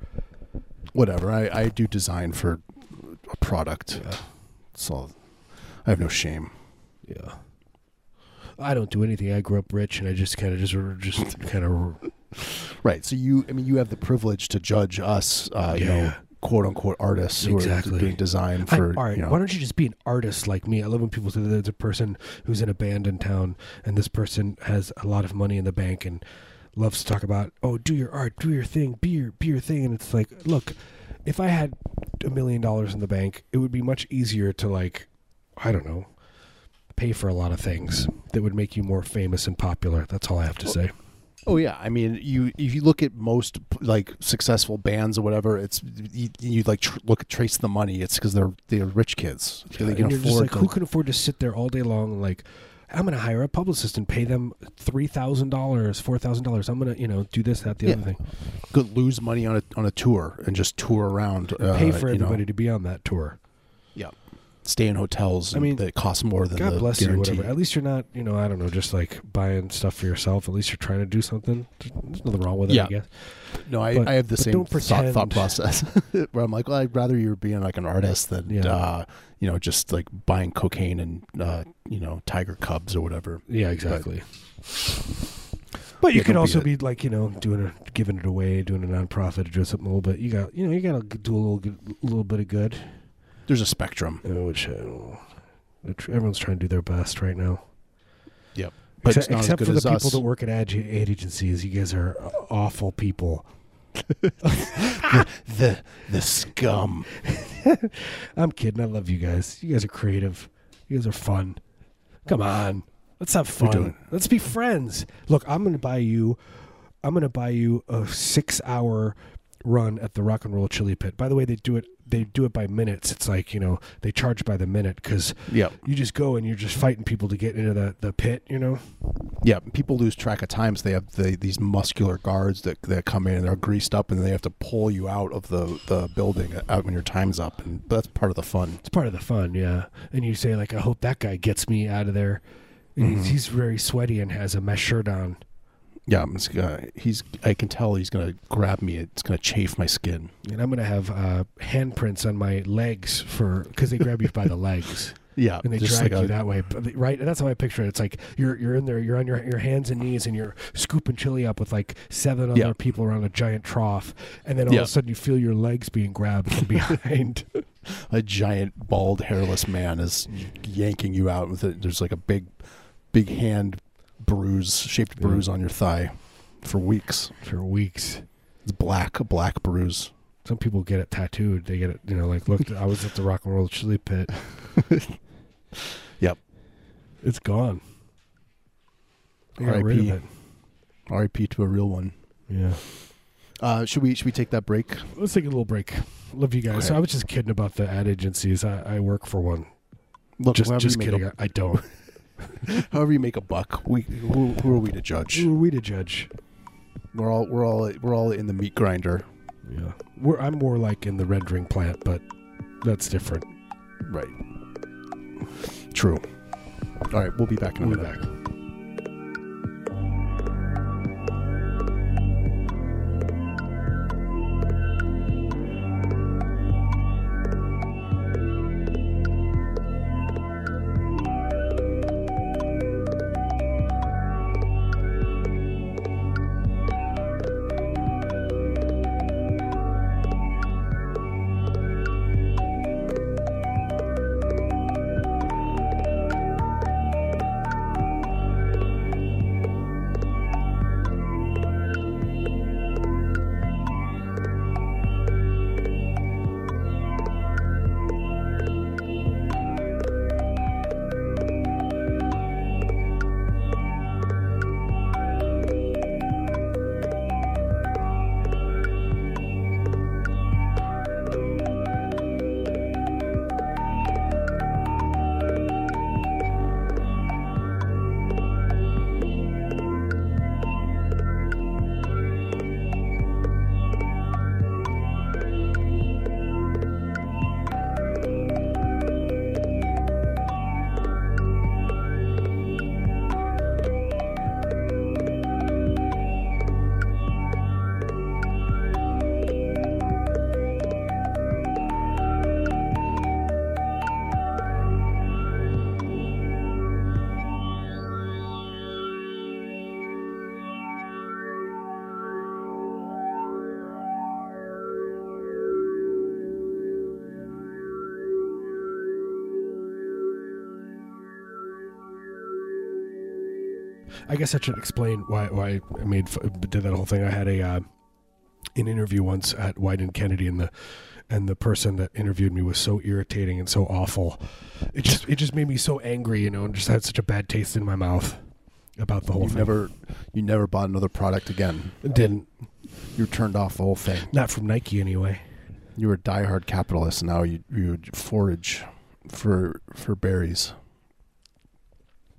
A: Whatever. I I do design for a product,
B: Yeah.
A: so I have no shame.
B: Yeah. I don't do anything. I grew up rich, and I just kind of just just [laughs] kind of
A: Right. So you, I mean, you have the privilege to judge us, uh, you know, quote unquote artists who
B: Exactly.
A: are doing design
B: I-
A: for,
B: all right,
A: you know,
B: why don't you just be an artist like me? I love when people say there's a person who's in a band in town, and this person has a lot of money in the bank and loves to talk about, oh, do your art, do your thing, be your be your thing. And it's like, look, if I had a million dollars in the bank, it would be much easier to like, I don't know, pay for a lot of things that would make you more famous and popular. That's all I have to say.
A: Oh yeah, I mean, you if you look at most like successful bands or whatever, it's you, you like tr- look trace the money. It's because they're they're rich kids. they
B: And
A: can afford.
B: like, who can afford to sit there all day long? and, Like, I'm going to hire a publicist and pay them three thousand dollars, four thousand dollars. I'm going to, you know, do this, that, the
A: Yeah.
B: other thing.
A: could lose money on a on a tour and just tour around. Uh,
B: pay for
A: you know.
B: everybody to be on that tour.
A: Stay in hotels.
B: I mean,
A: that cost more than
B: God
A: the
B: bless
A: guarantee.
B: you, whatever. At least you're not, you know, I don't know, just like buying stuff for yourself. At least you're trying to do something. There's nothing wrong with it,
A: Yeah.
B: I guess.
A: No, I,
B: But-
A: I have the same thought, thought process [laughs] where I'm like, well, I'd rather you're being like an artist than,
B: Yeah.
A: uh, you know, just like buying cocaine and, uh, you know, tiger cubs or whatever.
B: Yeah, exactly. But you could
A: be
B: also
A: a-
B: be like, you know, doing a, giving it away, doing a nonprofit, or doing something a little bit. You got, you know, you got to do a little, good, little bit of good.
A: There's a spectrum.
B: Which uh, everyone's trying to do their best right now.
A: Yep. But
B: except
A: it's not as
B: except for the people
A: us.
B: that work at ad, ad agencies. You guys are awful people. [laughs]
A: the the scum. [laughs]
B: I'm kidding. I love you guys. You guys are creative. You guys are fun. Come on. Let's have fun. Let's be friends. Look, I'm going to buy you I'm going to buy you a 6-hour run at the Rock and Roll Chili Pit. By the way, they do it they do it by minutes. It's like, you know, they charge by the minute cuz
A: Yep.
B: you just go and you're just fighting people to get into the the pit, you know?
A: Yeah, people lose track of times. They have the, these muscular guards that, that come in and they're greased up, and they have to pull you out of the, the building uh, out when your time's up, and that's part of the fun.
B: It's part of the fun, yeah. And you say like, I hope that guy gets me out of there. And he's,
A: mm-hmm.
B: he's very sweaty and has a mesh shirt on.
A: Yeah, it's, uh, he's. I can tell he's gonna grab me. It's gonna chafe my skin.
B: And I'm gonna have uh, handprints on my legs for because they grab you by the legs [laughs]
A: Yeah,
B: and they drag
A: like
B: you
A: a-
B: that way, But right? And that's how I picture it. It's like you're you're in there, you're on your your hands and knees, and you're scooping chili up with like seven other
A: Yeah.
B: people around a giant trough, and then all
A: Yeah.
B: of a sudden you feel your legs being grabbed from behind. [laughs] [laughs]
A: a giant bald hairless man is yanking you out with it. There's like a big, big hand bruise, shaped bruise on your thigh for weeks.
B: for weeks.
A: It's black, a black bruise.
B: Some people get it tattooed. They get it, you know, like look, [laughs] I was at the Rock and Roll Chili Pit. [laughs]
A: Yep.
B: It's gone. They got rid of
A: R.I.P..
B: it.
A: R.I.P. to a real one.
B: Yeah.
A: Uh, should we should we take that break?
B: Let's take a little break. Love you guys.
A: Okay.
B: I was just kidding about the ad agencies. I, I work for one.
A: Look,
B: Just just
A: you make
B: kidding. I don't. [laughs] [laughs]
A: however you make a buck, we who, who are we to judge?
B: Who are we to judge?
A: We're all we're all we're all in the meat grinder,
B: Yeah. We're, I'm more like in the rendering plant, but that's different.
A: right? True. All right, we'll be back in a
B: We'll be
A: minute.
B: I guess I should explain why why I made did that whole thing. I had a uh, an interview once at Wieden and Kennedy, and the and the person that interviewed me was so irritating and so awful. It just it just made me so angry, you know, and just had such a bad taste in my mouth about the whole
A: You
B: thing.
A: never you never bought another product again.
B: didn't
A: You turned off the whole thing.
B: not from Nike anyway.
A: You were a diehard capitalist. Now you you would forage for for berries.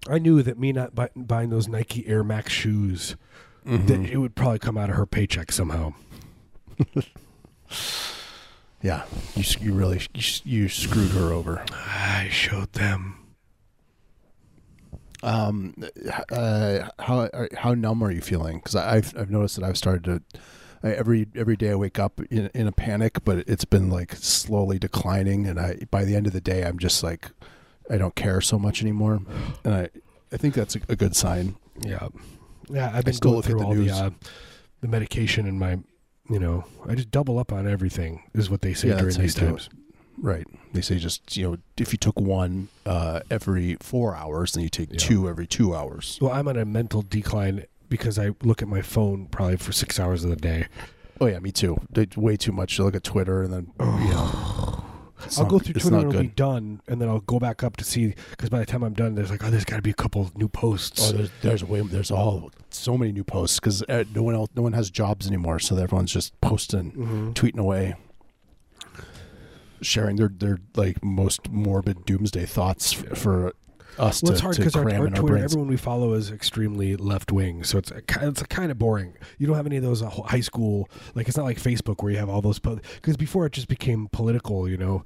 B: I knew that me not buy, buying those Nike Air Max shoes, that
A: Mhm.
B: it would probably come out of her paycheck somehow. [laughs]
A: Yeah, you you really you, you screwed her over.
B: I showed them.
A: Um, uh, how how numb are you feeling? Because I've I've noticed that I've started to I, every every day I wake up in in a panic, but it's been like slowly declining, and I by the end of the day I'm just like I don't care so much anymore, and I I think that's a, a good sign.
B: Yeah, yeah. I've been
A: still
B: going
A: look at
B: through
A: the
B: all
A: news.
B: the uh, the medication and my, you know, I just double up on everything. Is what they say
A: Yeah,
B: during these
A: you do it.
B: times.
A: Right. They say just you know if you took one uh, every four hours, then you take
B: Yeah.
A: two every two hours.
B: Well, I'm on a mental decline because I look at my phone probably for six hours of the day.
A: Oh yeah, me too. They- Way too much. to look at Twitter and then [sighs] you know. [sighs] [sighs] it's
B: I'll
A: not-
B: go through Twitter and it'll be done, and then I'll go back up to see because by the time I'm done, there's like, oh, there's got to be a couple new posts.
A: Oh, there's there's way there's all so many new posts because uh, no one else no one has jobs anymore, so everyone's just posting,
B: Mhm.
A: tweeting away, sharing their their like most morbid doomsday thoughts f- for us
B: Well,
A: to,
B: it's hard because our, our Twitter, everyone we follow is extremely left wing, so it's a, it's a kind of boring. You don't have any of those uh, high school like it's not like Facebook where you have all those because before it just became political. You know,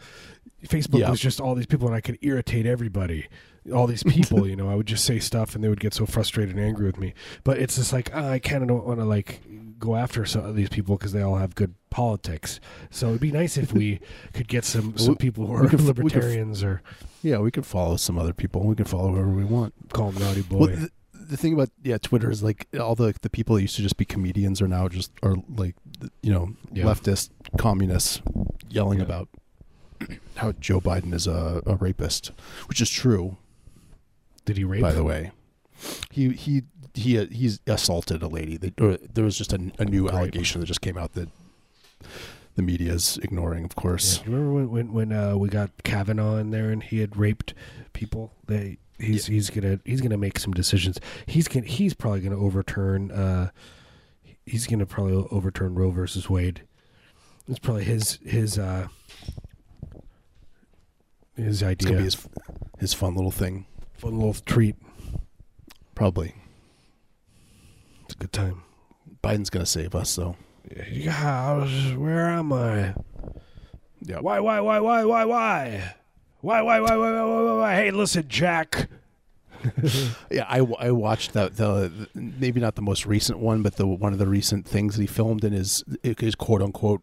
B: Facebook
A: Yeah.
B: was just all these people, and I could irritate everybody. All these people, [laughs] you know, I would just say stuff, and they would get so frustrated and angry with me. But it's just like uh, I kind of don't want to like go after some of these people because they all have good politics. So it'd be nice if we [laughs] could get some some people who are
A: could we could
B: libertarians or
A: yeah, we could follow some other people. We can follow whoever we want.
B: call them naughty boy.
A: Well, the, the thing about yeah, Twitter is like all the the people that used to just be comedians are now just are like you know
B: Yeah.
A: leftist communists yelling
B: Yeah.
A: about [clears throat] how Joe Biden is a, a rapist, which is true.
B: Did he rape?
A: by the way. He he he he's assaulted a lady. They, there was just a, a new
B: Great.
A: allegation that just came out that the media is ignoring, of course.
B: You remember when when, when uh, we got Kavanaugh in there and he had raped people? They he's he's gonna he's gonna make some decisions. He's gonna he's probably gonna overturn. Uh, he's gonna probably overturn Roe versus Wade. It's probably his his uh, his
A: It's gonna
B: idea.
A: be his his fun little thing,
B: Fun little treat.
A: probably.
B: It's a good time.
A: Biden's gonna save us, though.
B: Yeah, where am I?
A: Yeah.
B: Why, why, why, why, why, why? Why, why, why, why, why, why, why, why? Hey, listen, Jack. [laughs]
A: Yeah, I, I watched that the, the maybe not the most recent one, but the one of the recent things that he filmed in his his quote unquote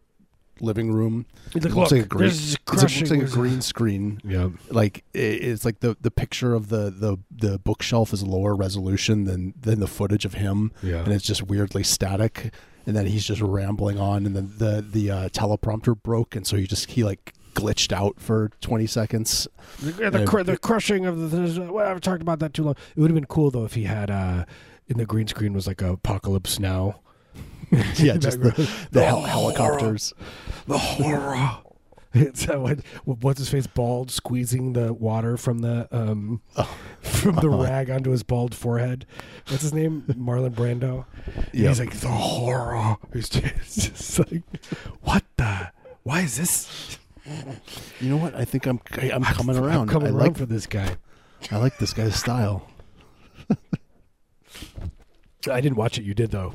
A: living room.
B: He's
A: It looks like a green,
B: this is
A: it's like- looks like a green screen.
B: Yeah.
A: like i- it's like the the picture of the the the bookshelf is lower resolution than than the footage of him
B: Yeah.
A: and it's just weirdly static and then he's just rambling on and then the the uh, teleprompter broke and so he just he like glitched out for 20 seconds
B: The, the, cr- the crushing of the. the well, I've talked about that too long. It would have been cool though if he had uh, in the green screen was like apocalypse now. [laughs]
A: yeah just the, the, [laughs]
B: The
A: hel- helicopters
B: The horror. It's [laughs] what, what's his face bald squeezing the water from the um
A: Oh.
B: from the rag onto his bald forehead. What's his name? Marlon Brando. And
A: Yeah.
B: He's like the horror. He's just, just like what the why is this?
A: you know what i think i'm i'm coming around
B: I'm coming
A: i
B: around
A: like
B: for this guy.
A: i like this guy's style
B: I didn't watch it. You did though.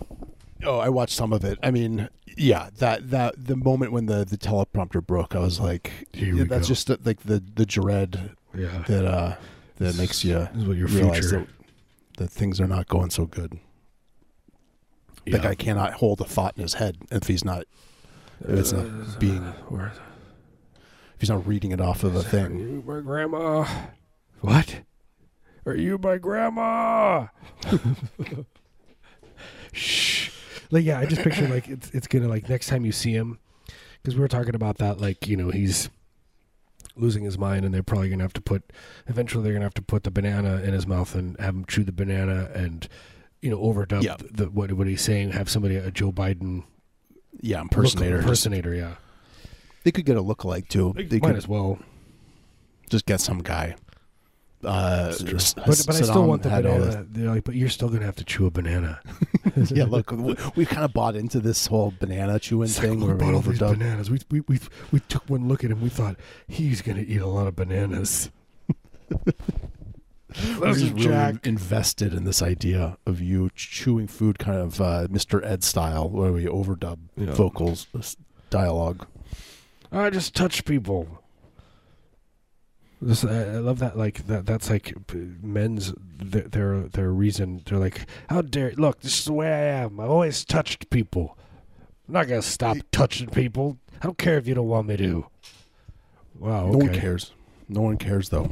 A: Oh, I watched some of it. I mean, yeah, that that the moment when the the teleprompter broke, I was like,
B: Here
A: yeah,
B: we
A: that's
B: go.
A: just the, like the the dread
B: Yeah.
A: that uh that makes you
B: This is what your
A: realize
B: future.
A: that that things are not going so good.
B: yeah.
A: The guy cannot hold a thought in his head if he's not if it's not
B: Uh,
A: being if he's not reading it off of a
B: Are
A: thing.
B: you my grandma? What? Are you my grandma? [laughs] [laughs] Shh. Like yeah, I just picture like it's it's gonna like next time you see him, because we were talking about that like you know he's losing his mind and they're probably gonna have to put eventually they're gonna have to put the banana in his mouth and have him chew the banana and you know overdub
A: Yeah.
B: the, what what he's saying have somebody a Joe Biden
A: Yeah, impersonator.
B: Impersonator yeah
A: they could get a lookalike too. They
B: might
A: could
B: as well
A: just get some guy. Uh,
B: That's true.
A: S-
B: but but I still want the banana. They're like, but you're still gonna have to chew a banana. [laughs] [laughs]
A: yeah, look, we, we kind of bought into this whole banana chewing
B: It's
A: thing
B: we
A: where we
B: bought all these bananas. We, we we we took one look at him. We thought he's gonna eat a lot of bananas. [laughs]
A: We're just really invested in this idea of you chewing food, kind of uh, Mr. Ed style, where we overdub
B: Yeah.
A: vocals, dialogue.
B: I just touch people. This, I love that. Like that. That's like men's their, their their reason. They're like, how dare look? This is the way I am. I've always touched people. I'm not gonna stop touching people. I don't care if you don't want me to. Wow.
A: No one cares. No one cares though.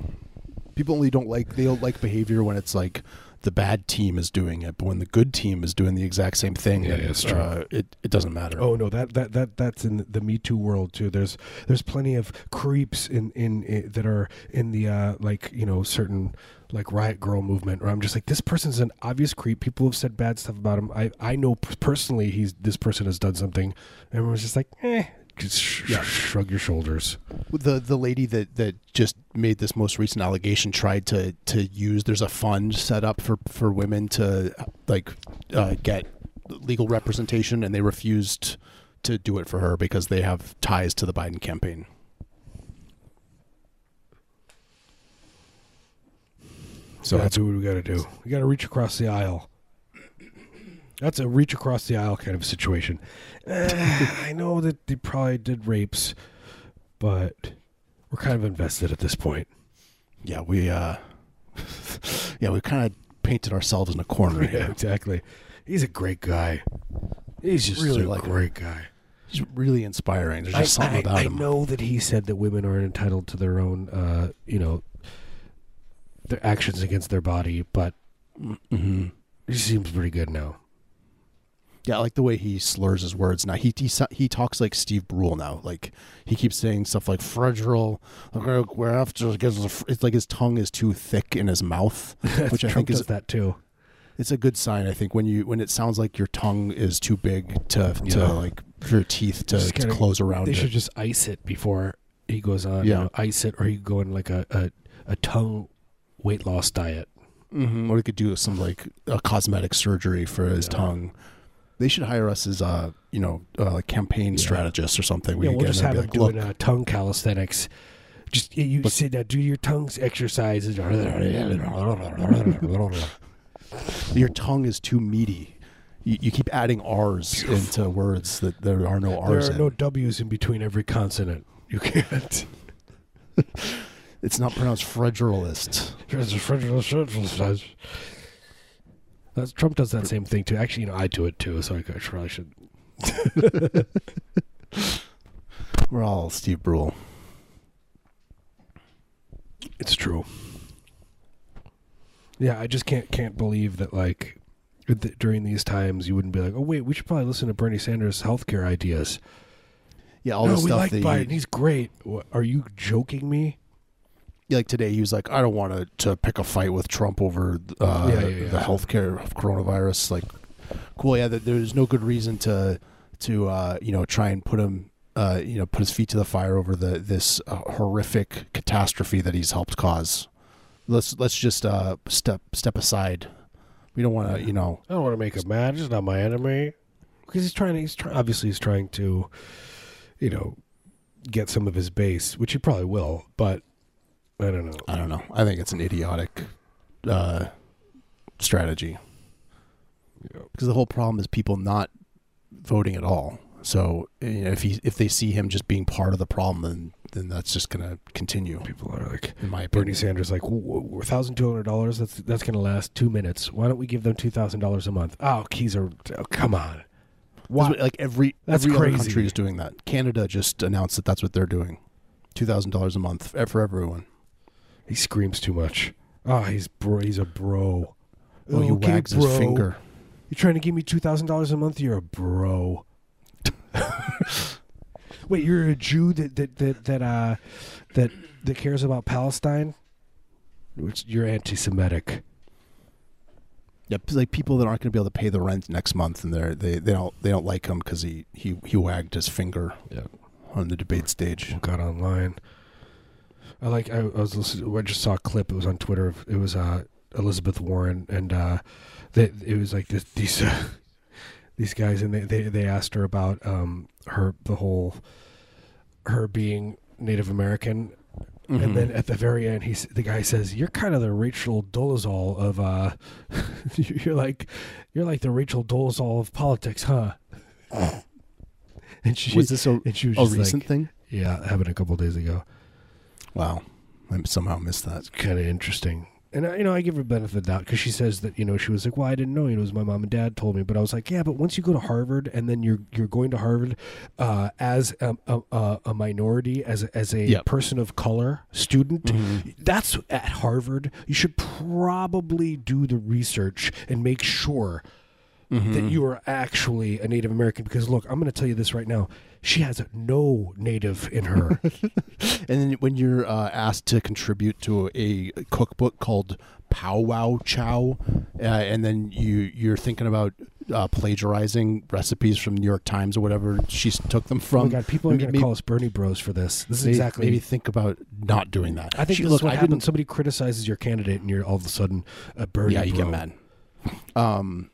A: People only don't like they don't like behavior when it's like the bad team is doing it, but when the good team is doing the exact same thing,
B: Yeah,
A: then,
B: it's true.
A: uh, it it doesn't matter.
B: Oh no, that that that that's in the Me Too world too. There's there's plenty of creeps in in, i that are in the uh like you know certain like riot girl movement. Where I'm just like this person's an obvious creep. People have said bad stuff about him. I I know personally he's this person has done something. Everyone's just like eh. Just sh-
A: Yeah.
B: shrug your shoulders.
A: the the lady that that just made this most recent allegation tried to to use there's a fund set up for for women to like uh, get legal representation and they refused to do it for her because they have ties to the Biden campaign. So
B: So that's what we got to do. We got to reach across the aisle. That's a reach across the aisle kind of situation. [sighs] I know that they probably did rapes, but we're kind of invested at this point.
A: yeah, we uh [laughs] yeah, we kind of painted ourselves in a corner [laughs]
B: Yeah,
A: here.
B: exactly. He's a great guy. He's just
A: Really
B: a
A: like him.
B: great guy.
A: He's really inspiring. There's just
B: I,
A: something
B: I-
A: about
B: I
A: him.
B: I know that he said that women are entitled to their own, uh, you know, their actions against their body, but
A: mm-hmm.
B: he seems pretty good now.
A: Yeah, I like the way he slurs his words now. He he he talks like Steve Brule now. Like he keeps saying stuff like fragile. like, We're after it's like his tongue is too thick in his mouth, [laughs] which I
B: Trump
A: think is
B: that too.
A: it's a good sign. I think when you when it sounds like your tongue is too big to to like for your teeth to,
B: kinda-
A: close around
B: They
A: it.
B: should just ice it before he goes on.
A: Yeah.
B: you know, ice it, or he could go on like a, a, a tongue weight loss diet.
A: hmm Or he could do some like a cosmetic surgery for his
B: Yeah.
A: tongue. They should hire us as uh you know uh, campaign
B: Yeah.
A: strategists or something.
B: yeah,
A: could
B: we'll just have
A: there
B: him
A: and be like,
B: doing uh, tongue calisthenics. Just you-
A: Look-
B: sit down, do your tongues exercises. [laughs]
A: your tongue is too meaty. You, you keep adding R's into words that there are no R's.
B: there are
A: in.
B: no W's in between every consonant. You can't. [laughs]
A: It's not pronounced fredulist.
B: That's, Trump does that same thing too. Actually, you know, I do it too, so I probably should. [laughs]
A: We're all Steve Brule.
B: It's true. Yeah, I just can't can't believe that like th- during these times you wouldn't be like, oh wait, we should probably listen to Bernie Sanders' healthcare ideas.
A: Yeah, all
B: no,
A: the
B: we
A: stuff
B: like
A: that
B: Biden. He's great. What, are you joking me?
A: Like today he was like, I don't want to to pick a fight with Trump over uh,
B: Yeah, yeah, yeah.
A: the healthcare of coronavirus. Like, cool. Yeah, there's no good reason to to uh, you know try and put him uh, you know put his feet to the fire over the this uh, horrific catastrophe that he's helped cause. Let's let's just uh, step step aside. We don't want to you know
B: I don't want to make him mad. He's not my enemy. Because he's trying. to He's trying. Obviously, he's trying to, you know, get some of his base, which he probably will. But I don't know.
A: I don't know. I think it's an idiotic uh, strategy
B: Yeah.
A: because the whole problem is people not voting at all. So you know, if he if they see him just being part of the problem, then then that's just going to continue.
B: People are like,
A: In my opinion.
B: Bernie Sanders, like thousand two hundred dollars. That's that's going to last two minutes. Why don't we give them two thousand dollars a month? Oh, keys are. Oh, come on. Why?
A: what- like every
B: That's
A: every
B: crazy.
A: country is doing that. Canada just announced that that's what they're doing. Two thousand dollars a month for everyone.
B: He screams too much. Oh, he's bro. He's a bro.
A: Oh, he
B: Okay,
A: wags his finger.
B: You're trying to give me two thousand dollars a month? You're a bro. [laughs] Wait, you're a Jew that that that that uh that that cares about Palestine? Which you're anti-Semitic.
A: Yeah, like people that aren't going to be able to pay the rent next month, and they're they they don't they don't like him because he he he wagged his finger
B: Yeah.
A: on the debate stage.
B: got online. I like. I, I was listening. I just saw a clip. It was on Twitter. It was uh, Elizabeth Warren, and uh, they, it was like this, [laughs] these uh, these guys, and they, they they asked her about um her the whole her being Native American,
A: Mm-hmm.
B: and then at the very end, he's the guy says, "You're kind of the Rachel Dolezal of uh, [laughs] you're like you're like the Rachel Dolezal of politics, huh?" [laughs] and she
A: was this a,
B: and she was
A: a recent
B: like,
A: thing?
B: Yeah, happened a couple days ago.
A: Wow, I somehow missed that.
B: Kind of interesting. And I, you know, I give her benefit of the doubt because she says that you know she was like, "Well, I didn't know. You know, it was my mom and dad told me." But I was like, "Yeah, but once you go to Harvard and then you're you're going to Harvard uh, as a, a, a minority, as a, as a
A: Yep.
B: person of color student,
A: Mm-hmm.
B: that's at Harvard. You should probably do the research and make sure
A: Mm-hmm.
B: that you are actually a Native American. Because look, I'm going to tell you this right now. She has no Native in her. [laughs]
A: And then when you're uh, asked to contribute to a cookbook called Pow Wow Chow, uh, and then you you're thinking about uh, plagiarizing recipes from New York Times or whatever she took them
B: oh
A: from.
B: my God, people are going to call us Bernie Bros for this. This is
A: maybe,
B: exactly.
A: maybe think about not doing that.
B: I think
A: She-
B: this
A: look,
B: is what
A: I
B: happens. Somebody criticizes your candidate, and you're all of a sudden a Bernie.
A: Yeah, you
B: bro.
A: get mad. Um,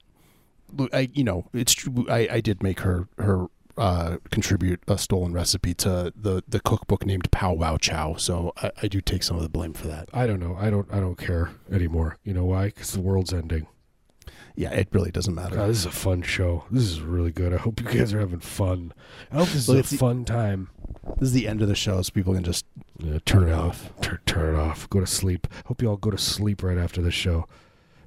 A: I you know it's true. I, I did make her her uh, contribute a stolen recipe to the the cookbook named Pow Wow Chow, so I, I do take some of the blame for that.
B: I don't know. I don't. I don't care anymore. You know why? Because the world's ending.
A: Yeah, it really doesn't matter.
B: God, this is a fun show. This is really good. I hope you guys are having fun. I hope this is
A: it's
B: a
A: the-
B: fun time.
A: This is the end of the show, so people can just
B: Yeah,
A: turn
B: turn
A: it
B: it off. Turn, turn it off. Go to sleep. Hope you all go to sleep right after the show.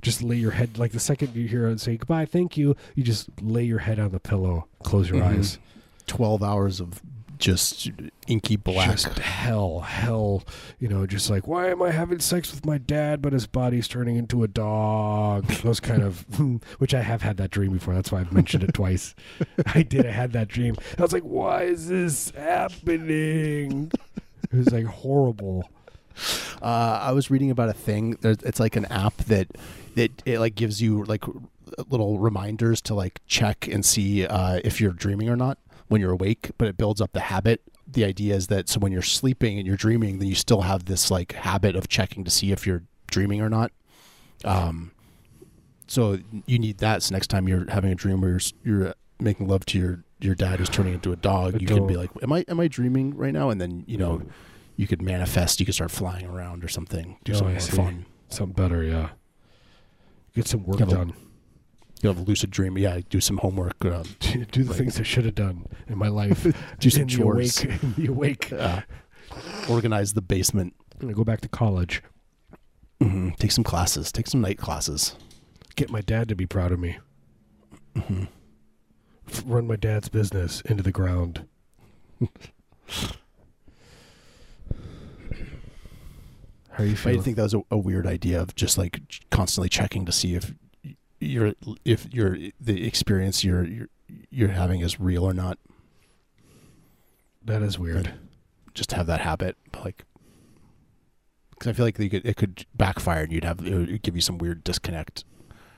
B: Just lay your head like the second you hear it say goodbye, thank you. You just lay your head on the pillow, close your
A: Mhm.
B: eyes.
A: twelve hours of just inky black.
B: Just hell, hell. You know, just like why am I having sex with my dad, but his body's turning into a dog? [laughs] Those kind of, [laughs] which I have had that dream before. That's why I've mentioned it twice. [laughs] I did. I had that dream. I was like, why is this happening? It was like horrible.
A: Uh, I was reading about a thing. It's like an app that that it like gives you like little reminders to like check and see uh, if you're dreaming or not when you're awake. But it builds up the habit. The idea is that so when you're sleeping and you're dreaming, then you still have this like habit of checking to see if you're dreaming or not. Um, so you need that. So next time you're having a dream where you're you're making love to your your dad who's turning into a dog,
B: I
A: you can be like, "Am I am I dreaming right now?" And then you know you could manifest. You could start flying around or something. Do
B: Oh,
A: something
B: I
A: more
B: see.
A: fun.
B: Something better, yeah. Get some work
A: a-
B: done.
A: You have a lucid dream. Yeah, do some homework. [laughs] Uh,
B: Do the things I should have done in my life. [laughs]
A: do some
B: in the
A: chores.
B: awake. [laughs] In the awake.
A: Uh, organize the basement.
B: I'm gonna go back to college.
A: hmm Take some classes. Take some night classes.
B: Get my dad to be proud of me.
A: hmm
B: F- run my dad's business into the ground. How you
A: I think that was a, a weird idea of just like constantly checking to see if you're if you're the experience you're you're, you're having is real or not.
B: that is weird.
A: Just have that habit, like because I feel like you could, it could backfire and you'd have it would give you some weird disconnect.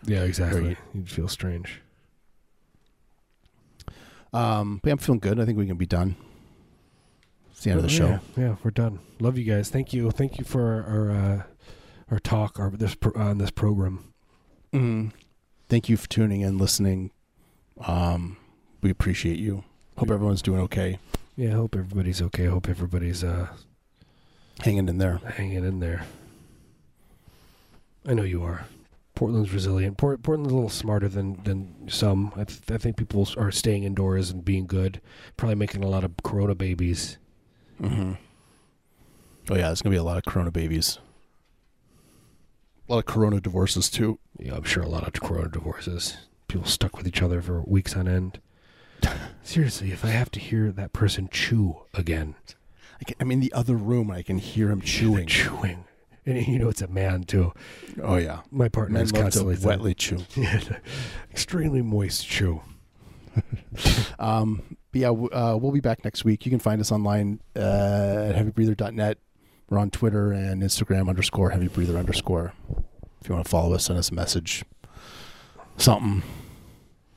B: Yeah, exactly. You'd feel strange.
A: Um, but I'm feeling good. I think we can be done. It's the end of the
B: Oh,
A: show.
B: Yeah, yeah, we're done. Love you guys. Thank you. Thank you for our our, uh, our talk our this pro- on this program.
A: Mm. Thank you for tuning in, listening. Um, we appreciate you. Hope everyone's doing okay,
B: Yeah, I hope everybody's okay. I hope everybody's uh,
A: hanging in there.
B: hanging in there. I know you are. Portland's resilient. Port- Portland's a little smarter than than some. I, th- I think people are staying indoors and being good. Probably making a lot of Corona babies.
A: Mm-hmm. Oh yeah, there's gonna be a lot of Corona babies. A lot of Corona divorces too.
B: Yeah, I'm sure a lot of Corona divorces. People stuck with each other for weeks on end. [laughs] Seriously, if I have to hear that person chew again,
A: I, can, I'm in the other room. I can hear him chewing.
B: chewing, [laughs] and you know it's a man too.
A: Oh yeah,
B: My partner
A: men
B: is
A: love
B: constantly
A: to wetly chew. [laughs]
B: Extremely moist chew.
A: Um, but yeah, w- uh, we'll be back next week. You can find us online uh, at heavybreather.net. We're on Twitter and Instagram underscore heavybreather underscore. If you want to follow us, send us a message. Something.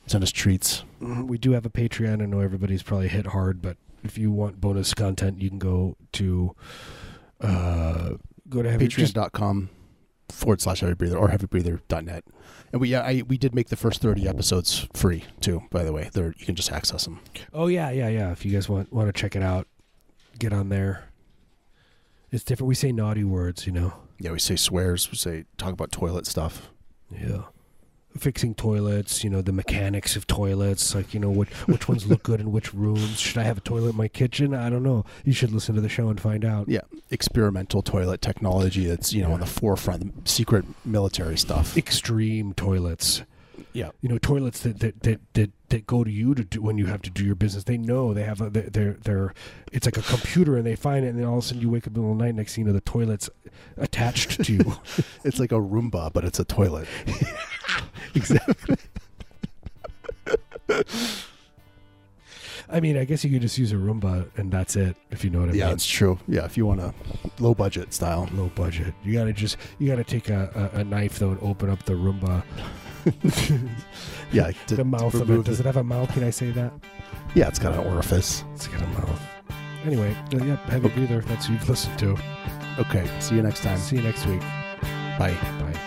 A: Send us treats.
B: Mhm, We do have a Patreon. I know everybody's probably hit hard, but if you want bonus content, you can go to uh, go to heavy, just-
A: Patreon.com forward slash heavy breather or heavybreather or heavybreather.net. And we, yeah, I, we did make the first 30 episodes free too, by the way. They're, you can just access them.
B: Oh yeah, yeah, yeah. If you guys want want to check it out, get on there. It's different. We say naughty words, you know.
A: Yeah, we say swears. We say talk about toilet stuff.
B: Yeah. Fixing toilets, you know, the mechanics of toilets, like you know, which which ones look good in which rooms. Should I have a toilet in my kitchen? I don't know. You should listen to the show and find out.
A: Yeah, experimental toilet technology that's you know on the forefront, secret military stuff.
B: Extreme toilets.
A: Yeah,
B: you know toilets that that that that, that go to you to do when you have to do your business. They know they have a they're they're, it's like a computer and they find it and then all of a sudden you wake up in the middle of the night next thing you know the toilet's attached to you. [laughs]
A: it's like a Roomba, but it's a toilet. [laughs]
B: exactly. I mean, I guess you could just use a Roomba and that's it, if you know what I
A: yeah,
B: mean.
A: it's true. Yeah, if you want a low budget style.
B: Low budget. You gotta just you gotta take a, a, a knife though and open up the Roomba. [laughs]
A: Yeah, to-
B: the mouth of it. Does it have a mouth? Can I say that?
A: Yeah, it's got an orifice.
B: It's got a mouth. Anyway, uh, yep, heavy breather. That's who you've listened to.
A: Okay, see you next time.
B: See you next week.
A: Bye.
B: Bye.